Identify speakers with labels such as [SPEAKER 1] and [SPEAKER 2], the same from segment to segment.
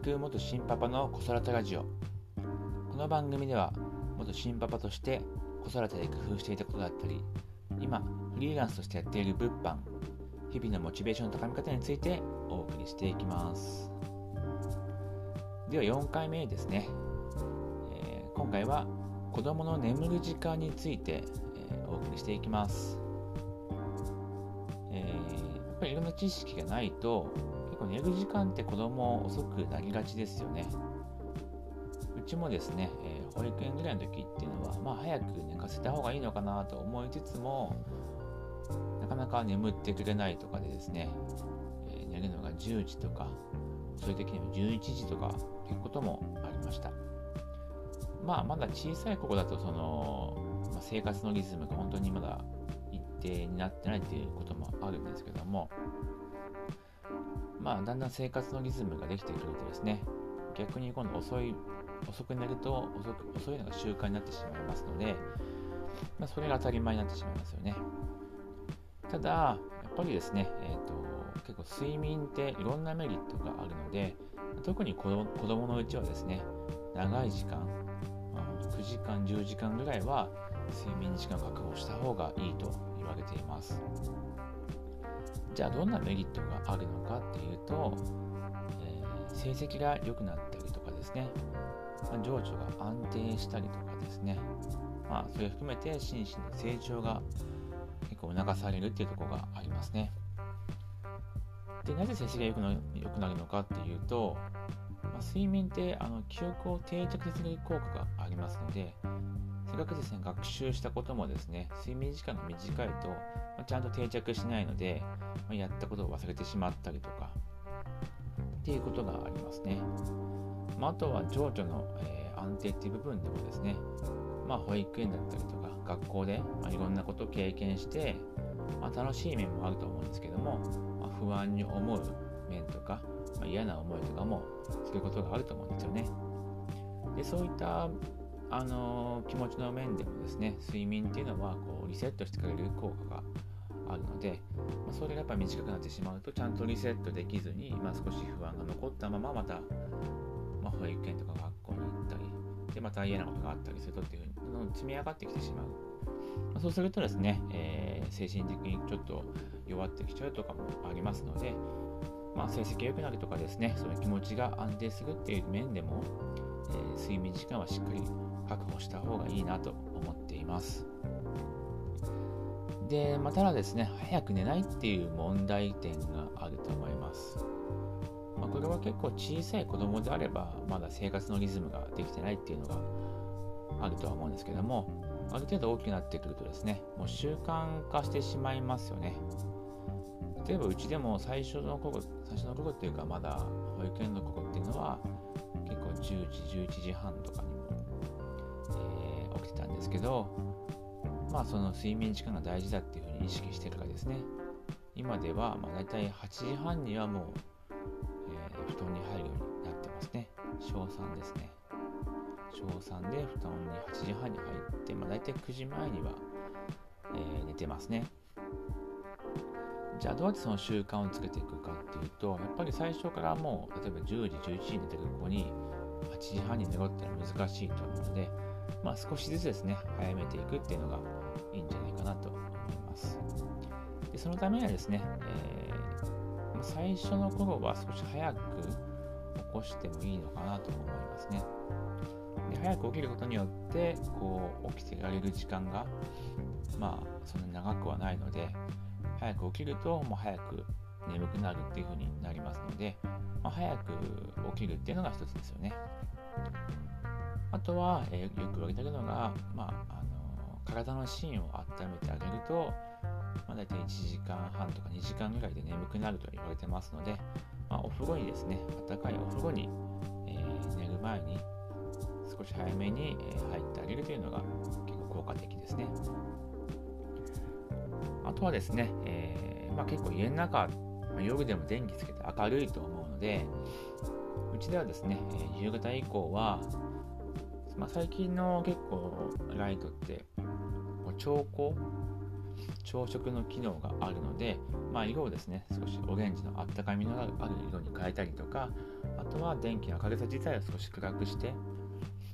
[SPEAKER 1] く元新パパの子育てラジオこの番組では元新パパとして子育てで工夫していたことだったり今フリーランスとしてやっている物販日々のモチベーションの高め方についてお送りしていきますでは4回目ですね、えー、今回は子供の眠る時間について、えー、お送りしていきます、えー、やっぱりいろんな知識がないと構寝る時間って子供遅くなりがちですよね。うちもですね、えー、保育園ぐらいの時っていうのは、まあ、早く寝かせた方がいいのかなと思いつつもなかなか眠ってくれないとかでですね、えー、寝るのが10時とかそういう時にも11時とかっていうこともありました。まあまだ小さい子だとその、まあ、生活のリズムが本当にまだ一定になってないっていうこともあるんですけどもまあだんだん生活のリズムができてくるとですね。逆に今度遅い遅く寝ると遅く遅いのが習慣になってしまいますので、まあ、それが当たり前になってしまいますよね。ただやっぱりですね、えーと、結構睡眠っていろんなメリットがあるので特に子供のうちはですね長い時間9時間10時間ぐらいは睡眠時間を確保した方がいいと言われています。じゃあどんなメリットがあるのかっていうと、えー、成績が良くなったりとかですね、まあ、情緒が安定したりとかですね、まあ、それ含めて心身の成長が結構促されるっていうところがありますね。でなぜ成績が良くなるのかっていうと、まあ、睡眠ってあの記憶を定着する効果がありますのでせっかくですね学習したこともですね睡眠時間が短いと、まあ、ちゃんと定着しないので、まあ、やったことを忘れてしまったりとかっていうことがありますね、まあ、あとは情緒の、えー、安定っていう部分でもですねまあ保育園だったりとか学校で、まあ、いろんなことを経験して、まあ、楽しい面もあると思うんですけども、まあ、不安に思う面とか、まあ、嫌な思いとかもすることがあると思うんですよね。でそういったあの気持ちの面でもですね睡眠っていうのはこうリセットしてくれる効果があるので、まあ、それがやっぱ短くなってしまうとちゃんとリセットできずに、まあ、少し不安が残ったまままた、まあ、保育園とか学校に行ったりでまた嫌なことがあったりするとっていうの積み上がってきてしまう、まあ、そうするとですね、えー、精神的にちょっと弱ってきちゃうとかもありますので、まあ、成績が良くなるとかですねそういう気持ちが安定するっていう面でも、え、睡眠時間はしっかり確保した方がいいなと思っています。で、まあ、ただですね、早く寝ないっていう問題点があると思います。まあ、これは結構小さい子供であれば、まだ生活のリズムができてないっていうのがあるとは思うんですけども、ある程度大きくなってくるとですね、もう習慣化してしまいますよね。例えばうちでも最初の頃、最初の頃っていうかまだ保育園の頃っていうのは結構10時、11時半とかにも、えー、起きてたんですけど、まあその睡眠時間が大事だっていうふうに意識してるからですね。今ではまあ大体8時半にはもう、えー、布団に入るようになってますね。小3ですね。小3で布団に8時半に入って、まあ、大体9時前には、えー、寝てますね。じゃあどうやってその習慣をつけていくかっていうと、やっぱり最初からもう、例えば10時、11時に寝てる子に8時半に寝ろっていうのは難しいと思うので、まあ、少しずつですね、早めていくっていうのがいいんじゃないかなと思います。でそのためにはですね、えー、最初の頃は少し早く起こしてもいいのかなと思いますね。で早く起きることによって、こう、起きてられる時間が、まあ、そんなに長くはないので、早く起きると、もう早く眠くなるっていう風になりますので、まあ、早く起きるっていうのが一つですよね。あとは、えー、よく言われてるのが、まあ、あの体の芯を温めてあげると、まあ、大体1時間半とか2時間ぐらいで眠くなると言われてますので、まあ、お風呂にですね、暖かいお風呂に、えー、寝る前に少し早めに、入ってあげるというのが結構効果的ですね。あとはですね、えーまあ、結構家の中、まあ、夜でも電気つけて明るいと思うので、うちではですね、え、夕方以降は、まあ、最近の結構ライトって、超光朝食の機能があるので、まあ、色をですね少しオレンジのあったかみのある色に変えたりとかあとは電気の明るさ自体を少し暗くして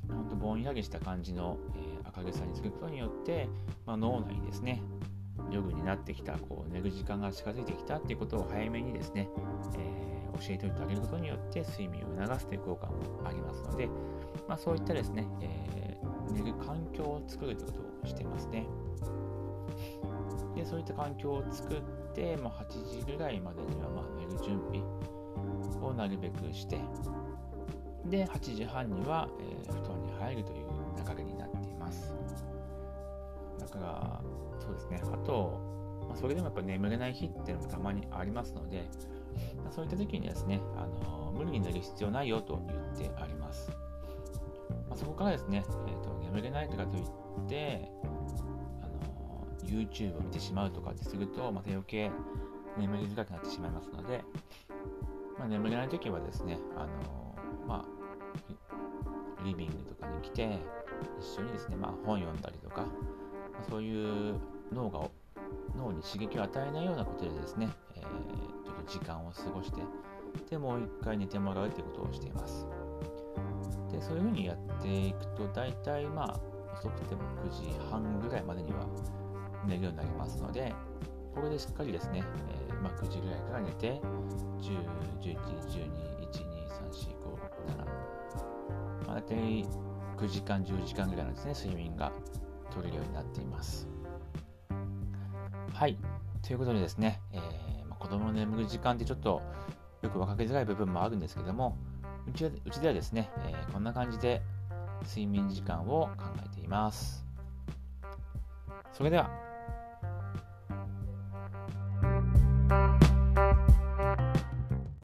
[SPEAKER 1] ほんとぼんやりした感じの、えー、明るさにすることによって、まあ、脳内にですね夜になってきたこう寝る時間が近づいてきたっていうことを早めにですね、えー、教えておいてあげることによって睡眠を促すという効果もありますので、まあ、そういったですね、えー、寝る環境を作るということをしてますね。でそういった環境を作って、まあ、8時ぐらいまでにはま寝る準備をなるべくしてで8時半には、えー、布団に入るという流れになっています。だからそうですね。あと、まあ、それでもやっぱ眠れない日っていうのもたまにありますのでそういった時にですね、あの無理に寝る必要ないよと言ってあります、まあ、そこからですね、えーと、眠れないとかといって、あの YouTube を見てしまうとかってすると、また余計眠りづらくなってしまいますので、まあ、眠れない時はですね、あのまあ、リビングとかに来て、一緒にですね、まあ、本読んだりとか、まあ、そういう脳が脳に刺激を与えないようなことでですね、えー、ちょっと時間を過ごして、で、もう一回寝てもらうということをしています。で、そういうふうにやっていくと、大体まあ、遅くても9時半ぐらいまでには寝るようになりますので、ここでしっかりですね、えー、まあ、9時ぐらいから寝て、10、11、12、大体9時間、10時間ぐらいのですね、睡眠が取れるようになっています。はい。ということでですね、えー、まあ、子供の眠る時間ってちょっとよく分かりづらい部分もあるんですけども、うちうちではですね、えー、こんな感じで睡眠時間を考えています。それでは